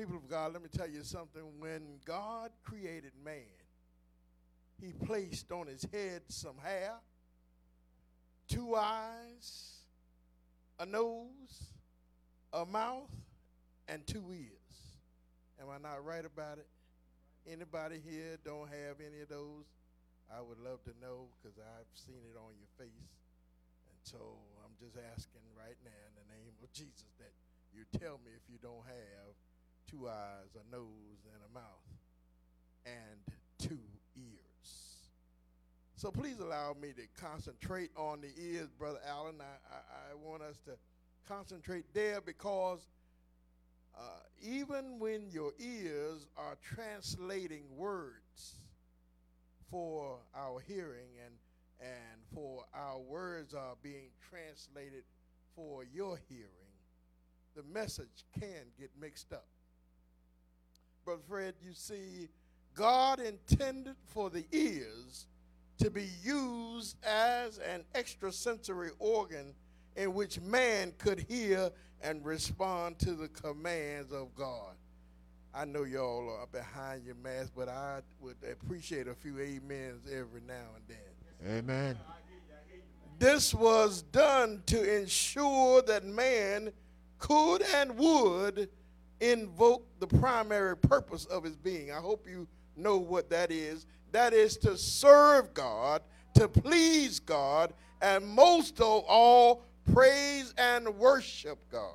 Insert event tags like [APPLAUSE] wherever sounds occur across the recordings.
People of God, let me tell you something. When God created man, he placed on his head some hair, two eyes, a nose, a mouth, and two ears. Am I not right about it? Anybody here don't have any of those? I would love to know because I've seen it on your face. And so I'm just asking right now in the name of Jesus that you tell me if you don't have two eyes, a nose, and a mouth, and two ears. So please allow me to concentrate on the ears, Brother Allen. I, I, I want us to concentrate there because uh, even when your ears are translating words for our hearing and and for our words are being translated for your hearing, the message can get mixed up. Brother Fred, you see, God intended for the ears to be used as an extrasensory organ in which man could hear and respond to the commands of God. I know y'all are behind your mask, but I would appreciate a few amens every now and then. Amen. This was done to ensure that man could and would invoke the primary purpose of his being. I hope you know what that is. That is to serve God, to please God, and most of all, praise and worship God.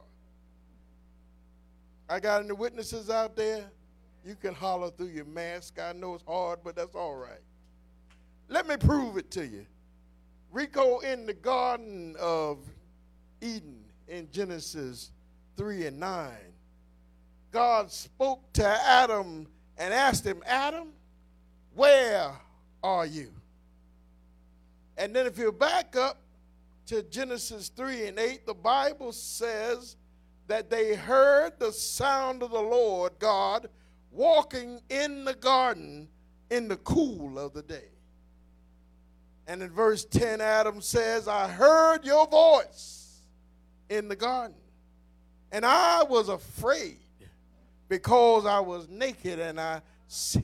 I got any witnesses out there? You can holler through your mask. I know it's hard, but that's all right. Let me prove it to you. Rico in the Garden of Eden in Genesis 3 and 9, God spoke to Adam and asked him, Adam, where are you? And then if you back up to Genesis 3 and 8, the Bible says that they heard the sound of the Lord God walking in the garden in the cool of the day. And in verse 10, Adam says, I heard your voice in the garden, and I was afraid because I was naked and I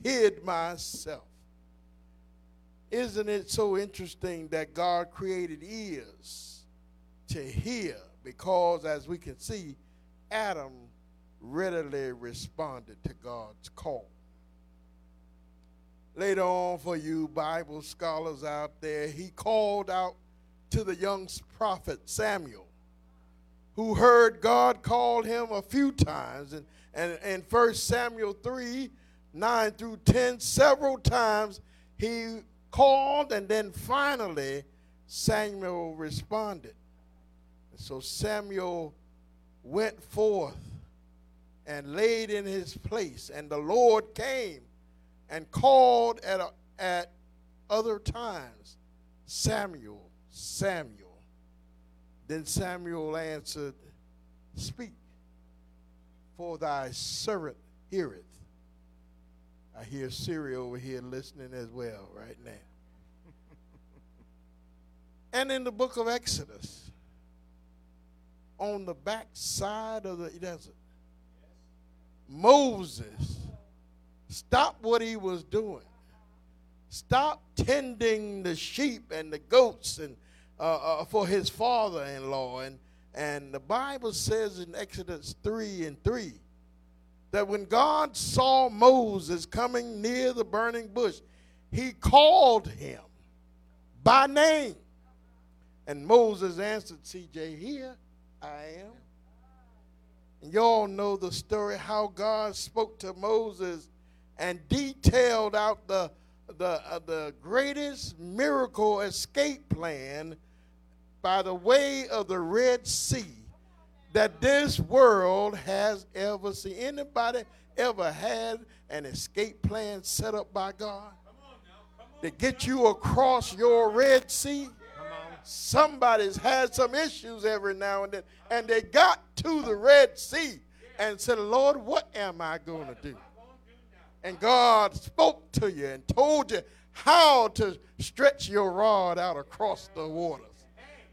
hid myself. Isn't it so interesting that God created ears to hear? Because as we can see, Adam readily responded to God's call. Later on, for you Bible scholars out there, he called out to the young prophet Samuel, who heard God call him a few times. And, and in 1 Samuel 3 9 through 10, several times he called, and then finally Samuel responded. So Samuel went forth and laid in his place, and the Lord came and called at, a, at other times, Samuel, Samuel. Then Samuel answered, Speak, for thy servant heareth. I hear Siri over here listening as well right now. [LAUGHS] and in the book of Exodus, on the back side of the desert, Moses stopped what he was doing. Stop tending the sheep and the goats and uh, uh, for his father-in-law. And, and the Bible says in Exodus 3 and 3 that when God saw Moses coming near the burning bush, he called him by name. And Moses answered, CJ, here I am. And y'all know the story how God spoke to Moses and detailed out the, the, uh, the greatest miracle escape plan by the way of the Red Sea that this world has ever seen. Anybody ever had an escape plan set up by God to get you across your Red Sea? somebody's had some issues every now and then, and they got to the Red Sea and said, Lord, what am I going to do? And God spoke to you and told you how to stretch your rod out across the waters.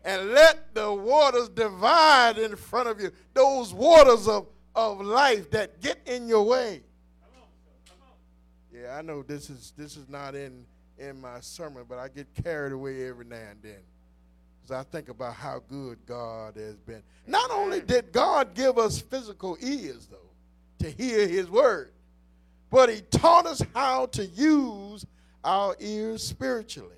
And let the waters divide in front of you. Those waters of, of life that get in your way. Yeah, I know this is this is not in in my sermon, but I get carried away every now and then. Because I think about how good God has been. Not only did God give us physical ears, though, to hear his word, but he taught us how to use our ears spiritually.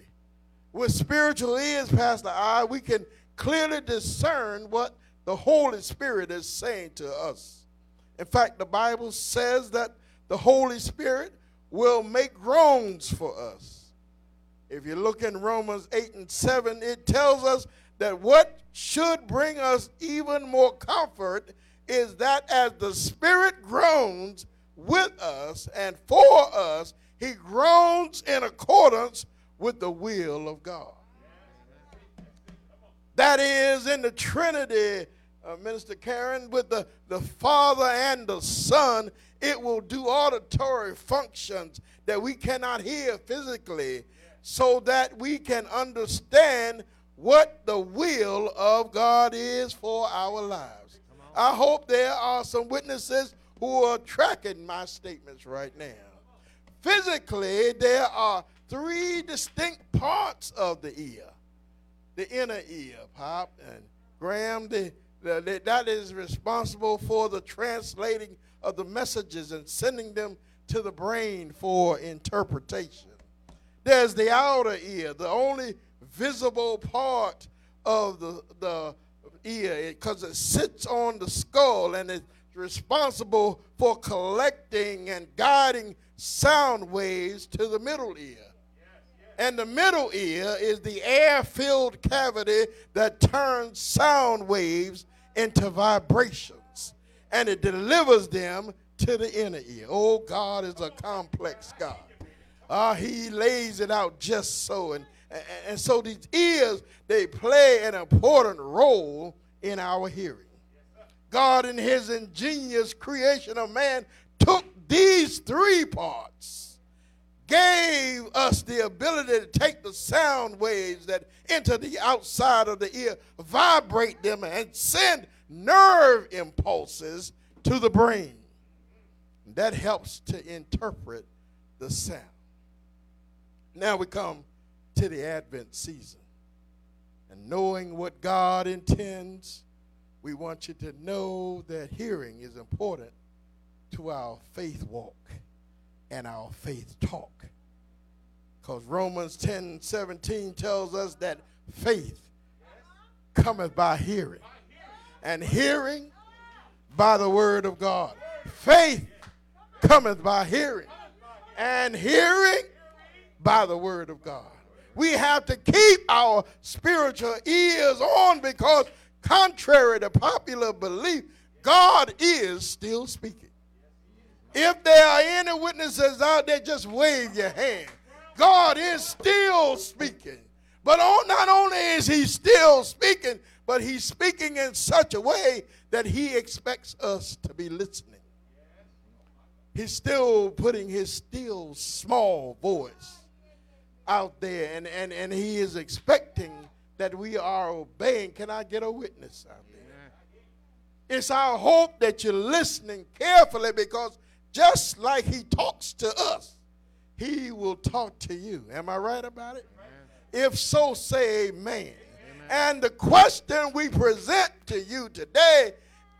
With spiritual ears, Pastor I, we can clearly discern what the Holy Spirit is saying to us. In fact, the Bible says that the Holy Spirit will make groans for us. If you look in Romans 8 and 7, it tells us that what should bring us even more comfort is that as the Spirit groans with us and for us, he groans in accordance with the will of God. That is in the Trinity, uh, Minister Karen, with the, the Father and the Son, it will do auditory functions that we cannot hear physically so that we can understand what the will of God is for our lives. I hope there are some witnesses who are tracking my statements right now. Physically, there are three distinct parts of the ear the inner ear, Pop, and Graham, the, the, the, that is responsible for the translating of the messages and sending them to the brain for interpretation. There's the outer ear, the only visible part of the, the ear because it sits on the skull and it's responsible for collecting and guiding sound waves to the middle ear. And the middle ear is the air filled cavity that turns sound waves into vibrations and it delivers them to the inner ear. Oh, God is a complex God. Uh, he lays it out just so. And, and, and so these ears, they play an important role in our hearing. God, in his ingenious creation of man, took these three parts, gave us the ability to take the sound waves that enter the outside of the ear, vibrate them, and send nerve impulses to the brain. That helps to interpret the sound. Now we come to the Advent season. And knowing what God intends, we want you to know that hearing is important to our faith walk and our faith talk. Because Romans 10 17 tells us that faith cometh by hearing, and hearing by the word of God. Faith cometh by hearing, and hearing by the word of God. We have to keep our spiritual ears on because, contrary to popular belief, God is still speaking. If there are any witnesses out there, just wave your hand. God is still speaking. But not only is he still speaking, but he's speaking in such a way that he expects us to be listening. He's still putting his still small voice out there, and, and, and he is expecting that we are obeying. Can I get a witness out there? It's our hope that you're listening carefully because just like he talks to us, he will talk to you. Am I right about it? Amen. If so, say amen. amen. And the question we present to you today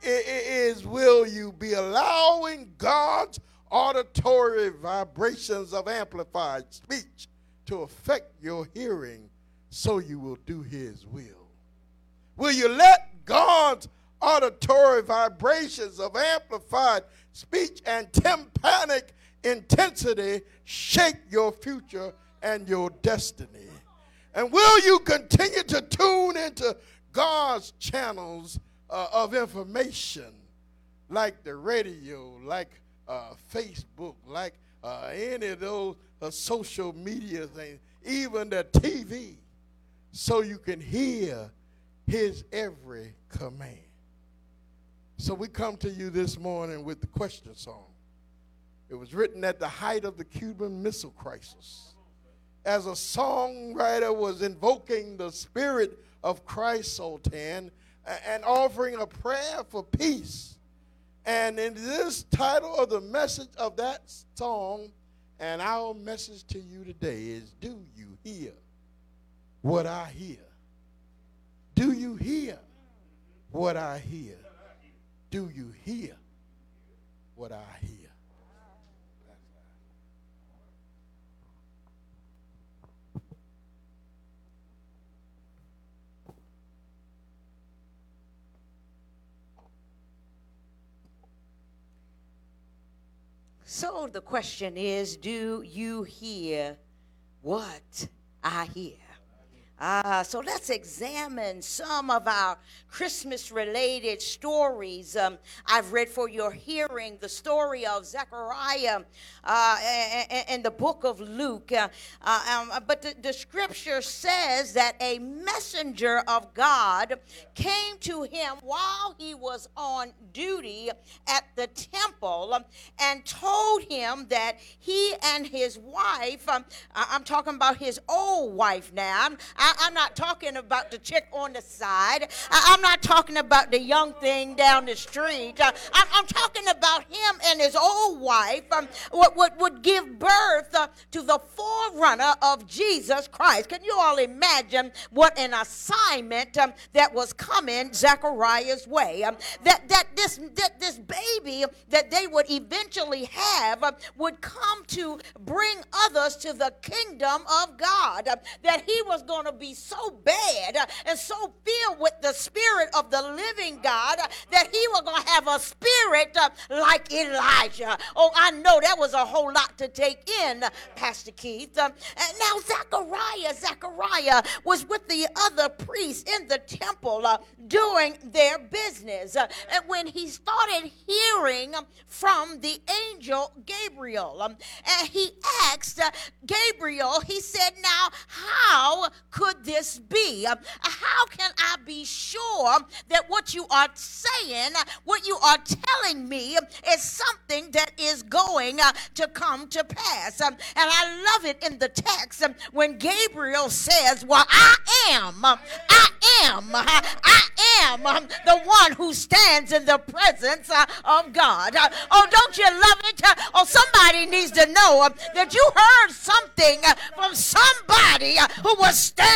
is will you be allowing God's auditory vibrations of amplified speech to affect your hearing so you will do his will? Will you let God's auditory vibrations of amplified speech and tympanic intensity shape your future and your destiny? And will you continue to tune into God's channels uh, of information like the radio, like uh, Facebook, like uh, any of those uh, social media things, even the TV, so you can hear his every command. So we come to you this morning with the question song. It was written at the height of the Cuban Missile Crisis. As a songwriter was invoking the spirit of Christ Sultan and offering a prayer for peace And in this title of the message of that song, and our message to you today is Do you hear what I hear? Do you hear what I hear? Do you hear what I hear? So the question is do you hear what I hear? Uh, so let's examine some of our Christmas related stories. Um, I've read for your hearing the story of Zechariah uh, in the book of Luke. Uh, uh, um, but the, the, scripture says that a messenger of God came to him while he was on duty at the temple and told him that he and his wife, um, I'm talking about his old wife now. I, I, am not talking about the chick on the side. I, am not talking about the young thing down the street. Uh, I, am talking about him and his old wife um, would, would, would give birth uh, to the forerunner of Jesus Christ. Can you all imagine what an assignment um, that was coming Zechariah's way? Um, that, that, this, that this baby that they would eventually have uh, would come to bring others to the kingdom of God. Uh, that he was going to be so bad uh, and so filled with the spirit of the living God uh, that he was going to have a spirit uh, like Elijah. Oh, I know that was a whole lot to take in, Pastor Keith. and now Zechariah, Zechariah was with the other priests in the temple doing their business. and when he started hearing from the angel Gabriel, um, and he asked Gabriel, he said, Now, how could this be? Uh, how can I be sure that what you are saying, what you are telling me, is something that is going uh, to come to pass? Um, and I love it in the text um, when Gabriel says, Well, I am, um, I am, I am the one who stands in the presence uh, of God. Oh, don't you love it? Oh, somebody needs to know that you heard something from somebody who was standing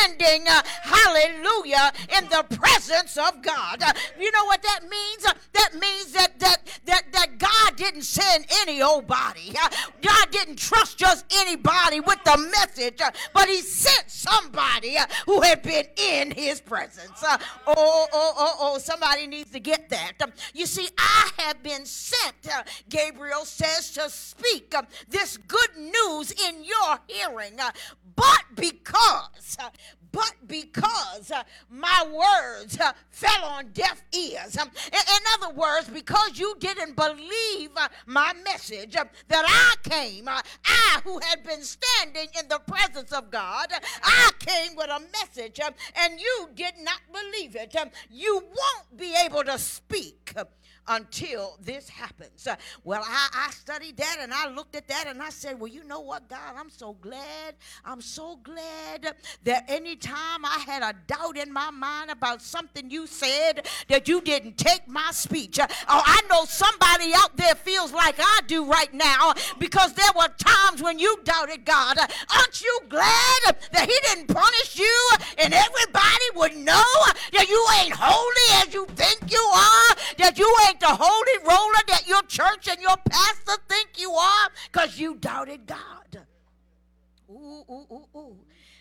uh, hallelujah, in the presence of God. Uh, you know what that means? Uh, that means that, that, that, that God didn't send any old body. God didn't trust just anybody with the message, but He sent somebody who had been in His presence. Oh, oh, oh, oh, somebody needs to get that. Um, you see, I have been sent, Gabriel says, to speak um, this good news in your hearing. But because, but because my words fell on deaf ears. In, other words, because you didn't believe my message that I came, I who had been standing in the presence of God, I came with a message and you did not believe it. You won't be able to speak until this happens. Uh, well, I, I studied that and I looked at that and I said, Well, you know what, God, I'm so glad. I'm so glad that anytime I had a doubt in my mind about something you said, that you didn't take my speech. Uh, oh, I know somebody out there feels like I do right now because there were times when you doubted God. Uh, aren't you glad that He didn't punish you and everybody would know that you ain't holy as you think you are, that you ain't the holy roller that your church and your pastor think you are because you doubted God. Ooh, ooh, ooh, ooh.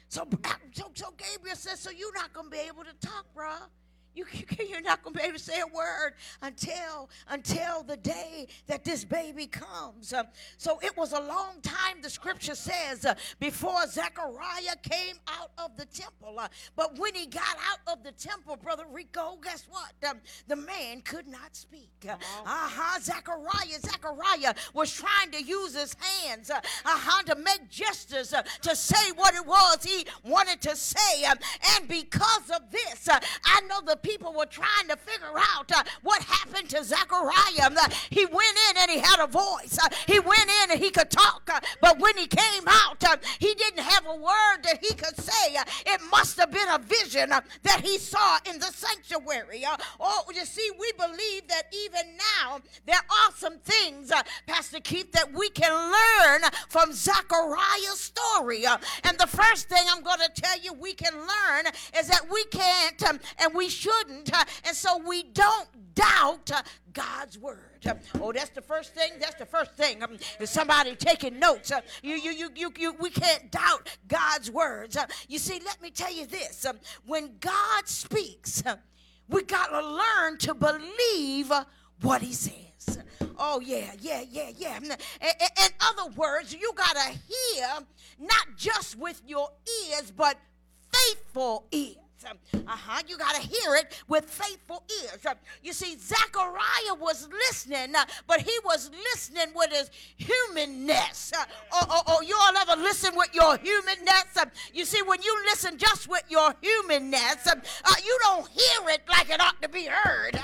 So, so, so Gabriel says, so you're not going to be able to talk, bruh. You, you're not going to be able to say a word until until the day that this baby comes. Uh, so it was a long time, the scripture says, uh, before Zechariah came out of the temple. Uh, but when he got out of the temple, Brother Rico, guess what? Um, the man could not speak. Uh huh. Zechariah, Zechariah was trying to use his hands uh huh, to make gestures uh, to say what it was he wanted to say. Um, and because of this, uh, I know the people were trying to figure out uh, what happened to Zechariah. Uh, he went in and he had a voice. Uh, he went in and he could talk, uh, but when he came out, uh, he didn't have a word that he could say. Uh, it must have been a vision that he saw in the sanctuary. oh, you see, we believe that even now there are some things, Pastor Keith, that we can learn from Zechariah's story. and the first thing I'm going to tell you we can learn is that we can't um, and we shouldn't, and so we don't doubt God's word. Oh, that's the first thing. That's the first thing. Um, is somebody taking notes? Uh, you, you, you, you, you, we can't doubt God's words. Uh, you see, let me tell you this: um, when God speaks, uh, we got to learn to believe what He says. Oh yeah, yeah, yeah, yeah. In, in other words, you got to hear not just with your ears, but faithful ears. Uh-huh. You got to hear it with faithful ears. You see, Zechariah was listening, uh, but he was listening with his humanness. Uh, oh, oh, oh, you all ever listen with your humanness? Uh, you see, when you listen just with your humanness, you don't hear it like it ought to be heard.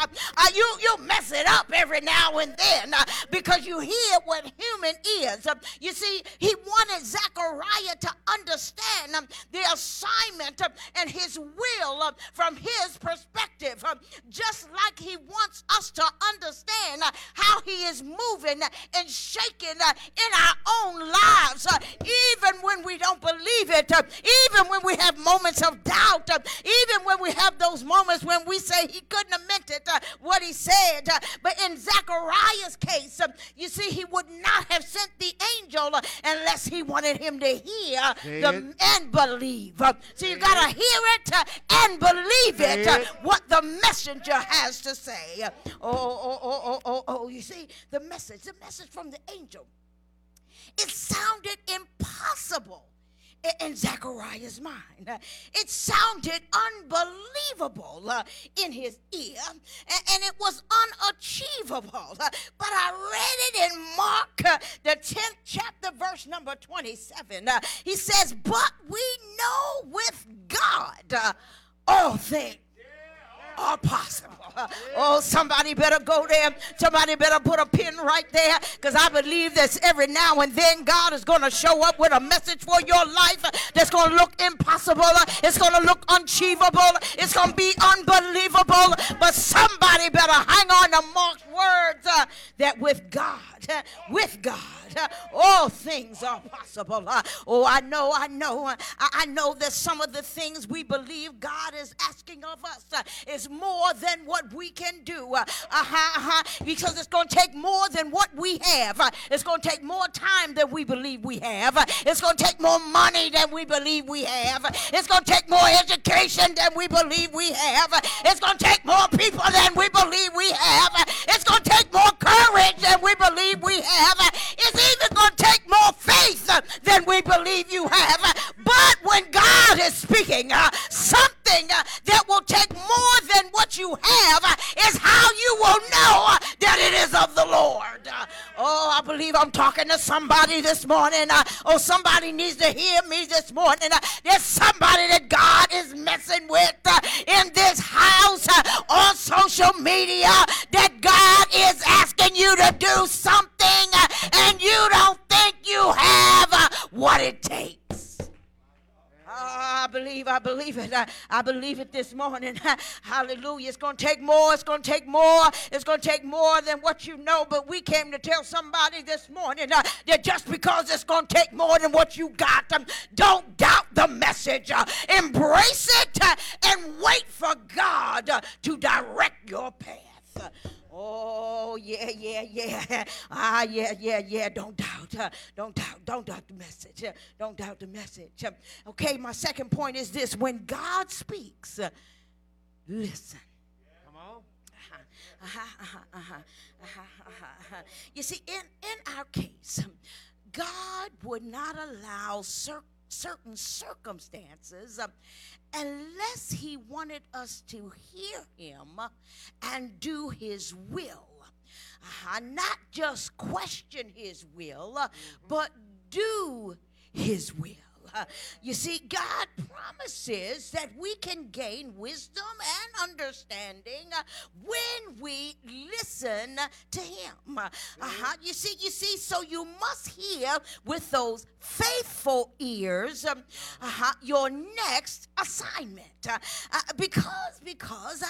you, you mess it up every now and then because you hear what human is. you see, he wanted Zechariah to understand um, the assignment and his will uh, from his perspective, uh, just like he wants us to understand uh, how he is moving and shaking uh, in our own lives, uh, even when we don't believe it, uh, even when we have moments of doubt, even when we have those moments when we say he couldn't have meant it, what he said. But in Zechariah's case, um, you see, he would not have sent the angel unless he wanted him to hear the, and believe. Um, so you got to hear it and believe it, uh, what the messenger has to say. Oh, oh, oh, oh, oh, oh, you see, the message, the message from the angel, it sounded impossible in Zechariah's mind. It sounded unbelievable uh, in his ear, and it was unachievable. Uh, but I read it in Mark, uh, the 10th chapter, verse number 27. He says, But we know with God all things are possible. Oh, somebody better go there. Somebody better put a pin right there because I believe that every now and then God is going to show up with a message for your life that's going to look impossible. It's going to look unachievable. It's going to be unbelievable. But somebody better hang on to Mark's words uh, that with God, with God, Uh, all things are possible. Uh, oh, I know, I know, uh, I know that some of the things we believe God is asking of us is more than what we can do. Uh-huh, uh-huh, because it's going to take more than what we have. It's going to take more time than we believe we have. It's going to take more money than we believe we have. It's going to take more education than we believe we have. It's going to take more people than we believe we have. It's going to take more courage than we believe we have. It's even going to take more faith than we believe you have. But when God is speaking, uh, something uh, that will take more than what you have uh, is how you will know uh, that it is of the Lord. Uh, oh, I believe I'm talking to somebody this morning. Uh, oh, somebody needs to hear me this morning. there's somebody that God is messing with in this house on social media that God is asking you to do something and you don't think you have uh, what it takes. Oh, I believe, I believe it. I, I believe it this morning. [LAUGHS] Hallelujah. It's going to take more. It's going to take more. It's going to take more than what you know. But we came to tell somebody this morning uh, that just because it's going to take more than what you got, um, don't doubt the message. Uh, embrace it uh, and wait for God uh, to direct your path. Oh, yeah, yeah, yeah. [LAUGHS] Ah, yeah, yeah, yeah. Don't doubt. Uh, don't doubt. Don't doubt the message. Uh, don't doubt the message. Okay, my second point is this when God speaks, uh, listen. Come on. Uh-huh, uh-huh, uh-huh. You see, in, in our case, God would not allow certain certain circumstances uh, unless he wanted us to hear him and do his will. Uh, not just question his will, uh, but do his will. You see, God promises that we can gain wisdom and understanding when we listen to Him. Uh-huh. You see, you see, so you must hear with those faithful ears um, uh-huh, your next assignment. Uh, uh, because, because,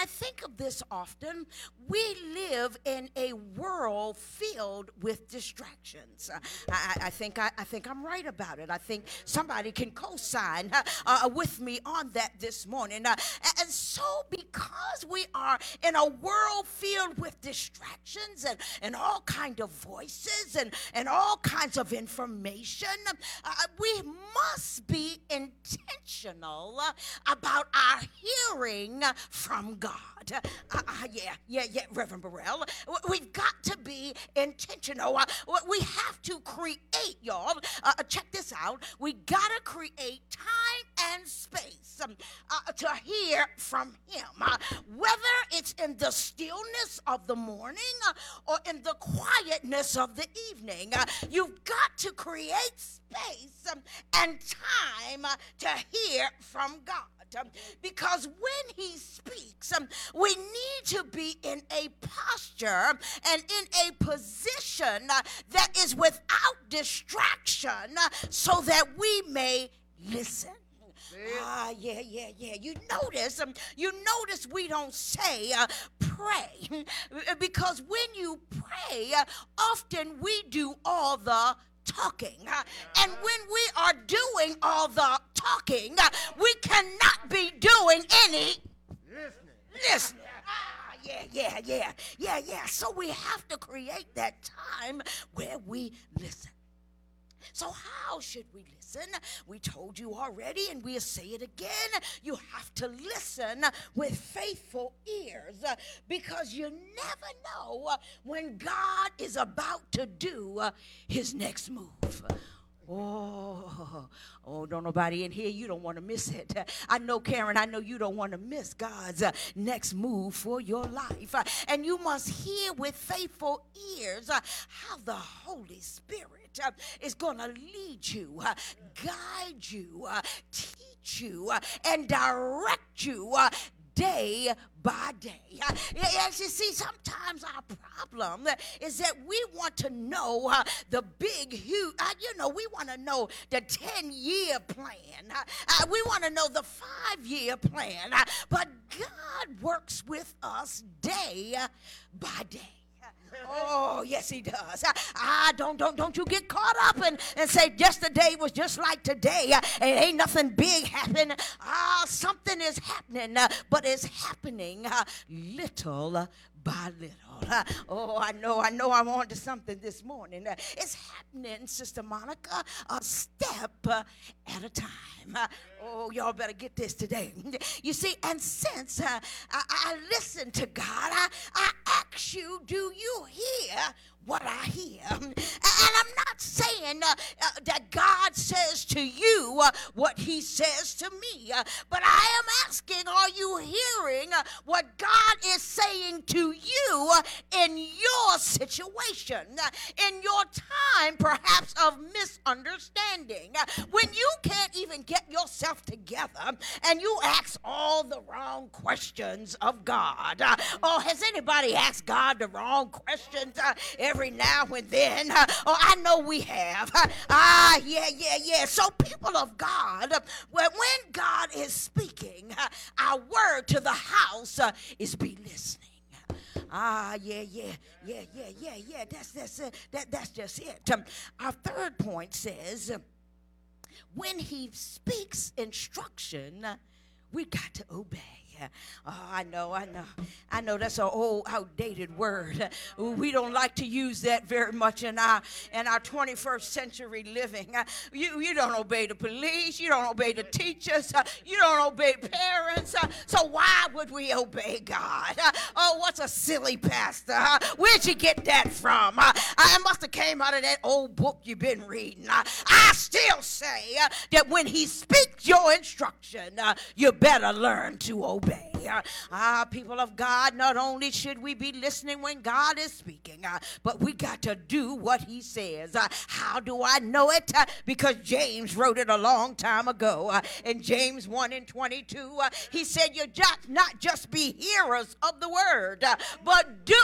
I think of this often, we live in a world filled with distractions. Uh, I, I, think I, I, think I'm right about it. I think somebody can co-sign uh, uh, with me on that this morning. Uh, and so, because we are in a world filled with distractions and, and all kind of voices and, and all kinds of information, we must be intentional about our hearing from God. Uh, uh, yeah, yeah, yeah, Reverend Burrell. We've got to be intentional. Uh, we have to create, y'all. Uh, uh, check this out. We got to create time and space um, uh, to hear from Him. whether it's in the stillness of the morning or in the quietness of the evening, you've got to create space um, and time to hear from God. Um, because when he speaks, um, we need to be in a posture and in a position uh, that is without distraction uh, so that we may listen. Ah, yeah, yeah, yeah. You notice, um, you notice we don't say uh, pray [LAUGHS] because when you pray, uh, often we do all the talking. And when we are doing all the talking, we cannot be doing any listening. listening. Ah, yeah, yeah, yeah, yeah, yeah. So we have to create that time where we listen. So, how should we listen? We told you already, and we'll say it again. You have to listen with faithful ears because you never know when God is about to do his next move. Oh, oh, don't nobody in here, you don't want to miss it. I know, Karen, I know you don't want to miss God's next move for your life. And you must hear with faithful ears how the Holy Spirit uh, is going to lead you, uh, guide you, uh, teach you, uh, and direct you uh, day by day. Uh, As you see, sometimes our problem is that we want to know the big, huge, you know, we want to know the 10 year plan. We want to know the five year plan. but God works with us day by day. Oh, yes, he does. Ah, don't don't don't you get caught up and, and say yesterday was just like today. It ain't nothing big happening. Ah, something is happening, but it's happening uh, little by little. Oh, I know, I know I'm on to something this morning. Uh, it's happening, Sister Monica, a step uh, at a time. Uh, oh, y'all better get this today. [LAUGHS] You see, and since I, I listen to God, I, I ask you, do you hear what I hear. [LAUGHS] And I'm not saying uh, uh, that God says to you uh, what he says to me, uh, but I am asking, are you hearing uh, what God is saying to you in your situation, in your time perhaps of misunderstanding, when you can't even get yourself together and you ask all the wrong questions of God? or has anybody asked God the wrong questions? Every now and then. Oh, I know we have. Ah, yeah, yeah, yeah. So, people of God, when God is speaking, our word to the house uh, is be listening. Ah, yeah, yeah, yeah, yeah, yeah, yeah. That's that's that that's just it. Um, our third point says, when He speaks instruction, we got to obey. Oh, I know, I know. I know that's an old, outdated word. We don't like to use that very much in our in our 21st century living. You, you don't obey the police. You don't obey the teachers. You don't obey parents. So why would we obey God? Oh, what's a silly pastor? Where'd you get that from? I must have came out of that old book you've been reading. I, I still say uh, that when he speaks your instruction, uh, you better learn to obey. Ah, people of God, not only should we be listening when God is speaking, uh, but we got to do what he says. Uh, how do I know it? Uh, because James wrote it a long time ago. In James 1 and 22, uh, he said, You just not just be hearers of the word, but do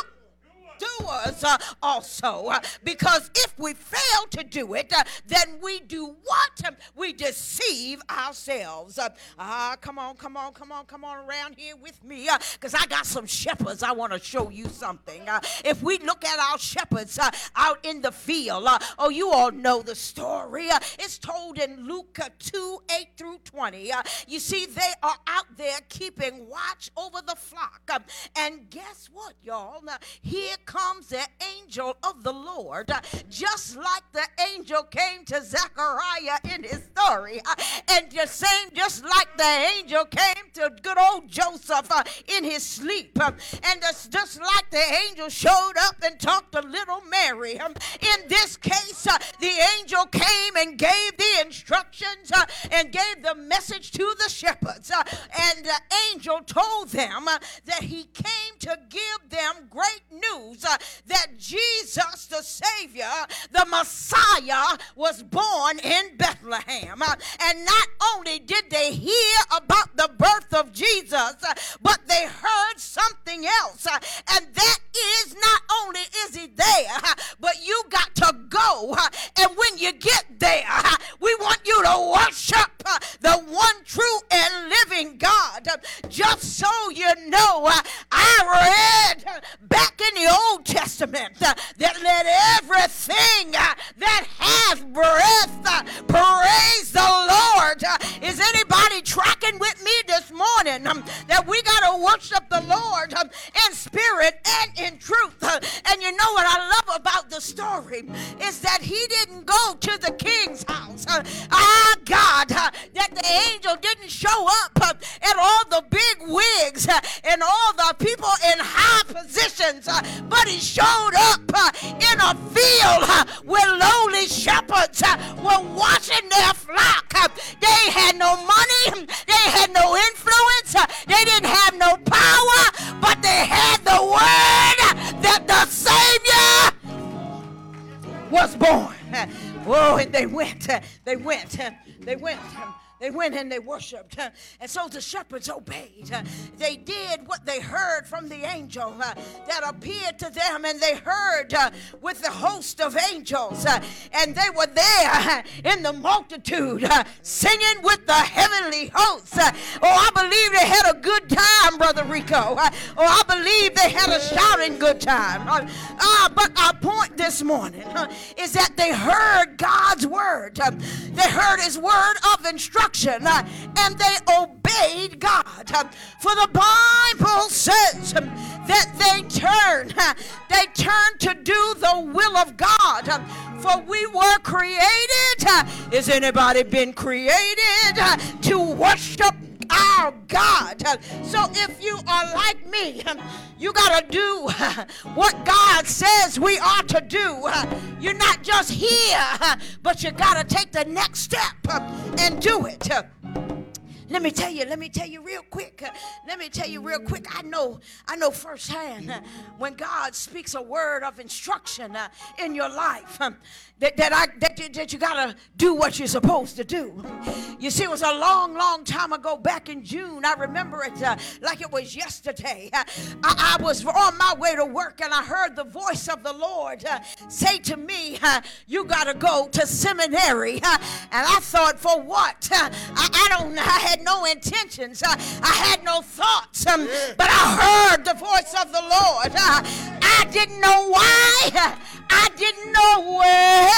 doers uh, also. Because if we fail to do it, uh, then we do what? We deceive ourselves. Ah, come on, come on, come on, come on around here with me. Uh, because I got some shepherds. I want to show you something. Uh, if we look at our shepherds out in the field, oh, you all know the story. it's told in Luke 2 8 through 20. you see, they are out there keeping watch over the flock. Um, and guess what, y'all? Now, here comes the angel of the Lord, uh, just like the angel came to Zechariah in his story, uh, and the same, just like the angel came to good old Joseph uh, in his sleep, um, and just like the angel showed up and talked to little Mary. Um, in this case, the angel came and gave the instructions and gave the message to the shepherds, and the angel told them that he came to give them great news uh, that Jesus, the Savior, the Messiah, was born in Bethlehem. Uh, and not only did they hear about the birth of Jesus, uh, but they heard something else. Uh, and that is not only is he there, uh, but you got to go. Uh, and when you get there, we want you to worship the one true and living God. Just so you know, I read back in the Old Testament uh, that let everything uh, that has breath uh, praise the Lord. Uh, is anybody tracking with me this morning um, that we got to worship the Lord um, in spirit and in truth? Uh, and you know what I love about the story is that he didn't go to the king's house. Uh, ah, God, that the angel didn't show up at all the big wigs and all the people in high positions, but he showed up uh, in a field uh, where lowly shepherds uh, were watching their flock. They had no money, they had no influence, they didn't have no power, but they had the word that the Savior was born. Oh, and they went, uh, they went, uh, they went. Um, They went and they worshiped. And so the shepherds obeyed. They did what they heard from the angel that appeared to them, and they heard with the host of angels. And they were there in the multitude singing with the heavenly hosts. Oh, I believe they had a good time, Brother Rico. Oh, I believe they had a shouting good time. Uh, but our point this morning is that they heard God's word. They heard his word of instruction instruction uh, and they obeyed God. Uh, for the Bible says um, that they turn, uh, they turn to do the will of God. For we were created. Is anybody been created to worship our God. So if you are like me, you got to do [LAUGHS] what God says we ought to do. You're not just here, but you got to take the next step and do it. Let me tell you, let me tell you real quick. Let me tell you real quick. I know, I know firsthand when God speaks a word of instruction in your life that, that, I, that, that you got to do what you're supposed to do. You see, it was a long, long time ago back in June. I remember it uh, like it was yesterday. Uh, I, I, was on my way to work and I heard the voice of the Lord uh, say to me, You got to go to seminary. and I thought, For what? I, I don't know. I had no intentions. I, I had no thoughts. Um, but I heard the voice of the Lord. Uh, I didn't know why. Didn't know where.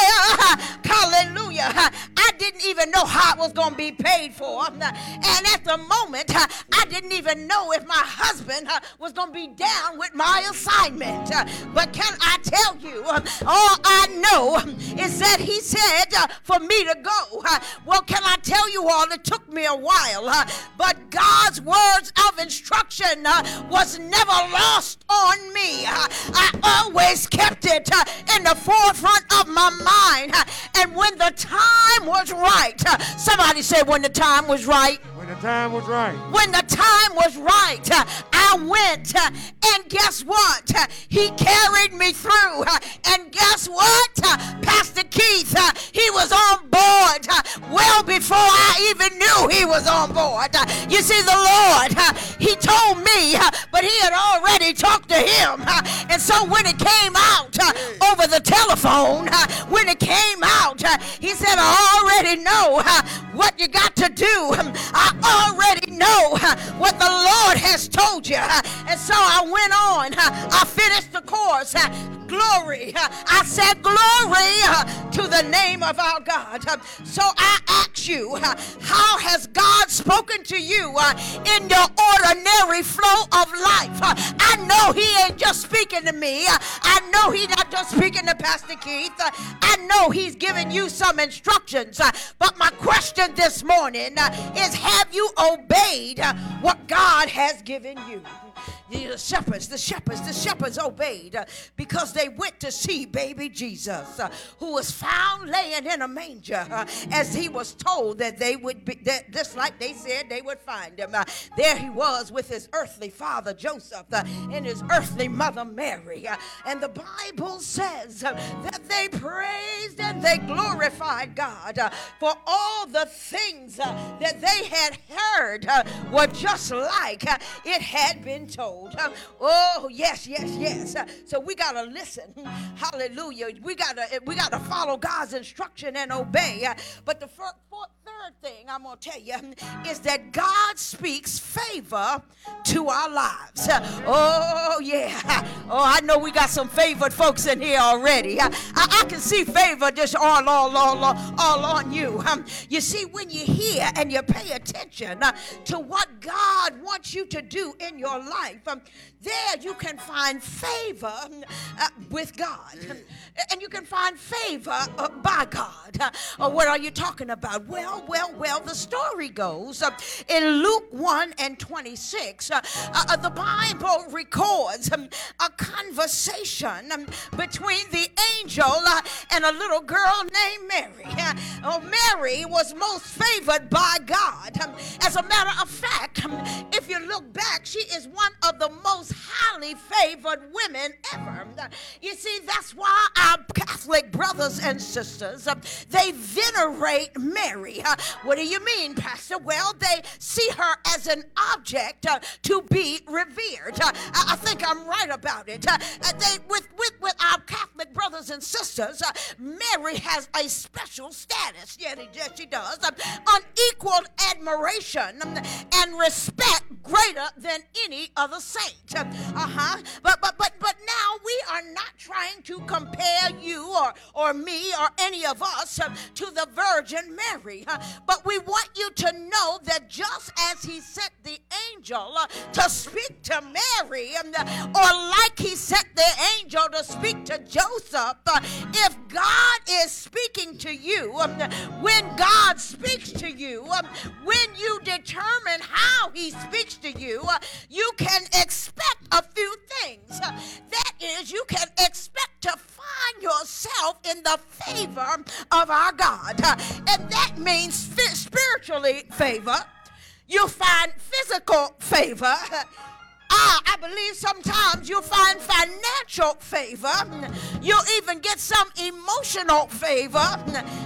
Hallelujah. Didn't even know how it was going to be paid for. And at the moment, I didn't even know if my husband uh, was going to be down with my assignment. But can I tell you, uh, all I know is that he said uh, for me to go. Well, can I tell you all, it took me a while, but God's words of instruction was never lost on me. I always kept it in the forefront of my mind. And when the time was right, uh, somebody said, when the time was right. When the time was right. When the time was right, I went. And guess what? He carried me through. And guess what? Pastor Keith, he was on board well before I even knew he was on board. You see, the Lord, he told me, but he had already talked to him. And so when it came out over the telephone, when it came out, he said, I already know what you got to do. [LAUGHS] What the Lord has told you. And so I went on. I finished the course. Glory. I said, Glory to the name of our God. So I ask you, how has God spoken to you in your ordinary flow of life? I know He ain't just speaking to me. I know He's not just speaking to Pastor Keith. I know He's giving you some instructions. But my question this morning is Have you obeyed what God has given you? The shepherds, the shepherds, the shepherds obeyed uh, because they went to see baby Jesus, uh, who was found laying in a manger, uh, as he was told that they would be, that just like they said they would find him. Uh, there he was with his earthly father Joseph uh, and his earthly mother Mary. Uh, and the Bible says that they praised and they glorified God for all the things that they had heard were just like it had been told. Oh, yes, yes, yes. So we got to listen. Hallelujah. We got to we got to follow God's instruction and obey. But the fourth, third thing I'm going to tell you is that God speaks favor to our lives. Oh, yeah. Oh, I know we got some favored folks in here already. I, I, can see favor just all, all, all, all, on you. You see, when you hear and you pay attention to what God wants you to do in your life, there you can find favor uh, with God. And you can find favor uh, by God. Uh, what are you talking about? Well, well, well, the story goes uh, in Luke 1 and 26, uh, uh, the Bible records um, a conversation um, between the angel and a little girl named Mary. Oh, Mary was most favored by God. Um, as a matter of fact, if you look back, she is one of the most highly favored women ever. You see, that's why our Catholic brothers and sisters, uh, they venerate Mary. Uh, what do you mean, Pastor? Well, they see her as an object uh, to be revered. I think I'm right about it. They, with, with, with our Catholic brothers and sisters, Mary has a special status. Yeah, yes, she does. unequaled admiration and respect greater than any other saint. Uh-huh. But but but but now we are not trying to compare you or or me or any of us uh, to the Virgin Mary. Uh, but we want you to know that just as he sent the angel uh, to speak to Mary, um, or like he sent the angel to speak to Joseph, uh, if God is speaking to you, um, when God speaks to you, um, when you determine how he speaks to you, uh, you can expect a few things. That is, you can expect to find yourself in the favor of our God. And that means spiritually favor. You find physical favor Ah, I believe sometimes you'll find financial favor. You'll even get some emotional favor.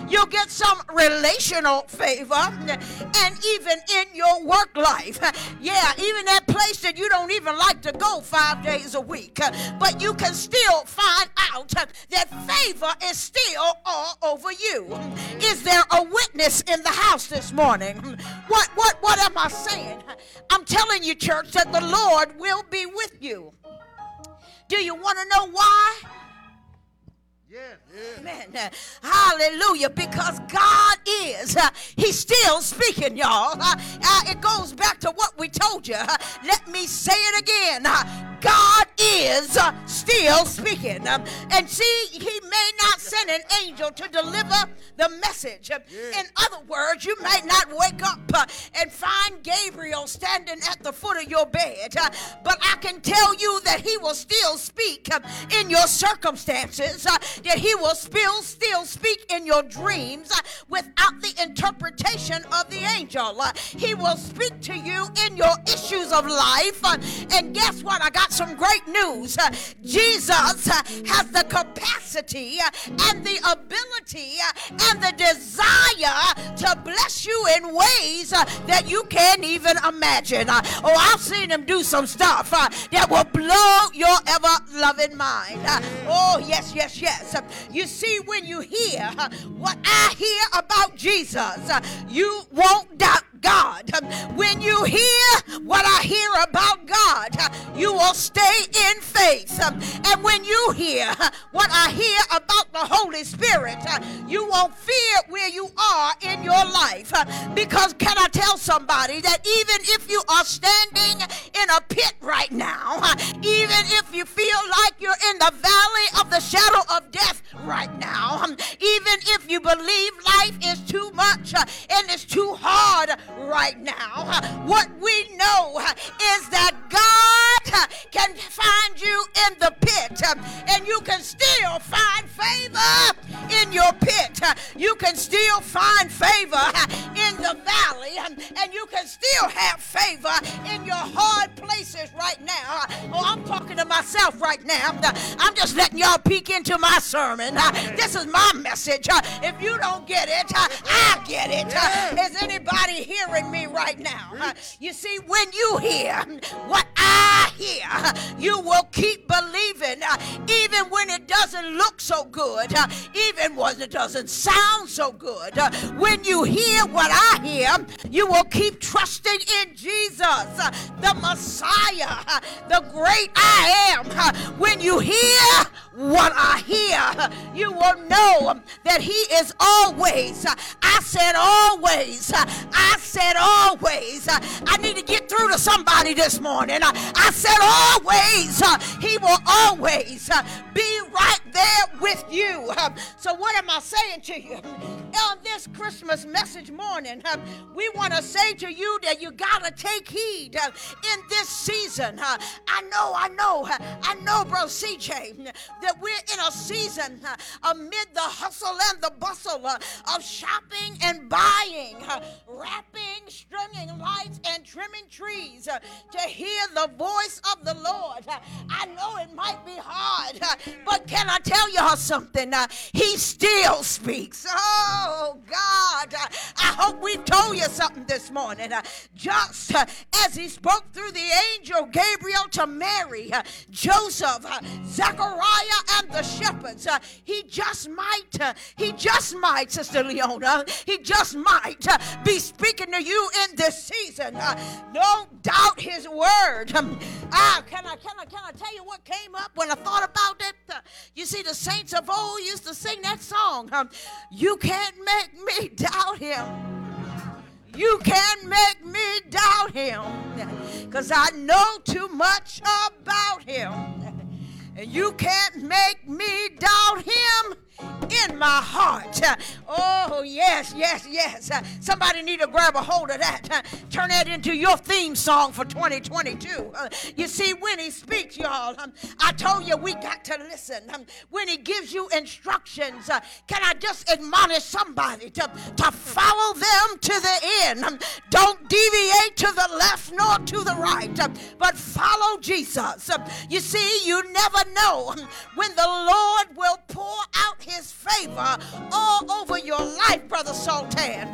You'll get some relational favor. And even in your work life. Yeah, even that place that you don't even like to go five days a week. But you can still find out that favor is still all over you. Is there a witness in the house this morning? What what what am I saying? I'm telling you, church, that the Lord will be with you. Do you want to know why? Amen. Hallelujah. Because God is, uh, He's still speaking, y'all. Uh, uh, it goes back to what we told you. Uh, let me say it again. Uh, God is uh, still speaking. Um, and see, He may not send an angel to deliver the message. In other words, you might not wake up and find Gabriel standing at the foot of your bed. but I can tell you that He will still speak um, in your circumstances, that He will still, still speak in your dreams uh, without the interpretation of the angel. Uh, he will speak to you in your issues of life. Uh, and guess what? I got some great news. Uh, Jesus uh, has the capacity uh, and the ability and the desire to bless you in ways that you can't even imagine. Oh, I've seen him do some stuff that will blow your ever loving mind. Oh, yes, yes, yes. You see, when you hear what I hear about Jesus, you won't doubt God. When you hear what I hear about God, you will stay in faith. And when you hear what I hear about the Holy Spirit, you won't fear where you are in your life. Because can I tell somebody that even if you are standing in a pit right now, even if you feel like you're in the valley of the shadow of death right now, even if you believe life is too much and it's too hard right now. What we know is that God can find you in the pit and you can still find favor in your pit. You can still find favor in the valley and you can still have favor in your hard places right now. Oh, I'm talking to myself right now. I'm just letting y'all peek into my sermon. This is my message. If you don't get it, I get it. Is anybody hearing me right now? Uh, you see, when you hear what I hear, you will keep believing, uh, even when it doesn't look so good, uh, even when it doesn't sound so good. When you hear what I hear, you will keep trusting in Jesus, the Messiah, the great I am. When you hear what I hear, you will know that He is always, I said always, I always, uh, I need to get through to somebody this morning. Uh, I said always, uh, He will always be right there with you. So, what am I saying to you? On this Christmas message morning, we want to say to you that you got to take heed in this season. I know, I know, I know, bro CJ, that we're in a season amid the hustle and the bustle of shopping and buying, wrapping, stringing lights, and trimming trees uh, to hear the voice of the Lord. I know it might be hard, uh, but can I tell y'all something? Uh, he still speaks. Oh, God. I hope we told you something this morning. Just as he spoke through the angel Gabriel to Mary, Joseph, Zechariah, and the shepherds, he just might, he just might, Sister Leona, he just might be speaking to you in this season. Uh, Don't doubt his word. Um, ah, can I, can I, can I tell you what came up when I thought about it? Uh, you see, the saints of old used to sing that song. Um, you can't make me doubt him. You can't make me doubt him because I know too much about him. And you can't make me doubt him in my heart. Oh, yes, yes, yes. Somebody need to grab a hold of that. Turn that into your theme song for 2022. You see, when he speaks, y'all, I told you we got to listen. When he gives you instructions, can I just admonish somebody to, to follow them to the end? Don't deviate to the left nor to the right, but follow Jesus. You see, you never know when the Lord will pour out his favor all over your life, Brother Sultan.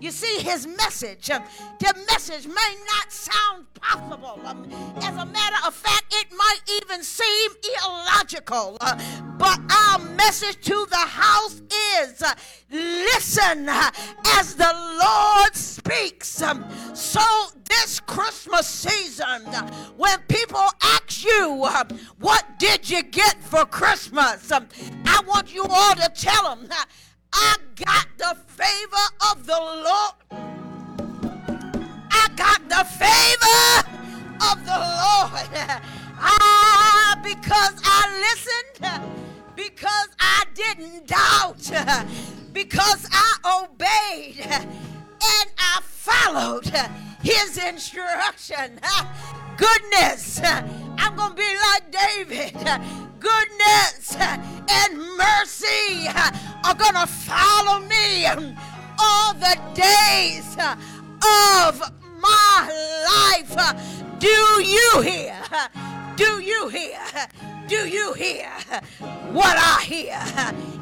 You see, his message, the message may not sound possible. Um, as a matter of fact, it might even seem illogical. Uh, but our message to the house is. Uh, listen uh, as the Lord speaks. So, this Christmas season, when people ask you, um, What did you get for Christmas? Um, I want you all to tell them, uh, I got the favor of the Lord. I got the favor of the Lord. [LAUGHS] Ah, because I listened, because I didn't doubt, [LAUGHS] because I obeyed, and I followed his instruction. Goodness, I'm going to be like David. Goodness and mercy are going to follow me all the days of my life. Do you hear? Do you hear? Do you hear what I hear?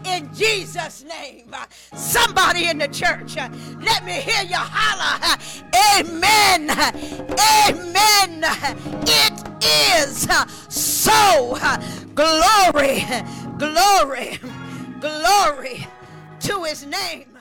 In Jesus' name. Somebody in the church, let me hear you holler. Amen. Amen. It is so. Glory, glory, glory to his name.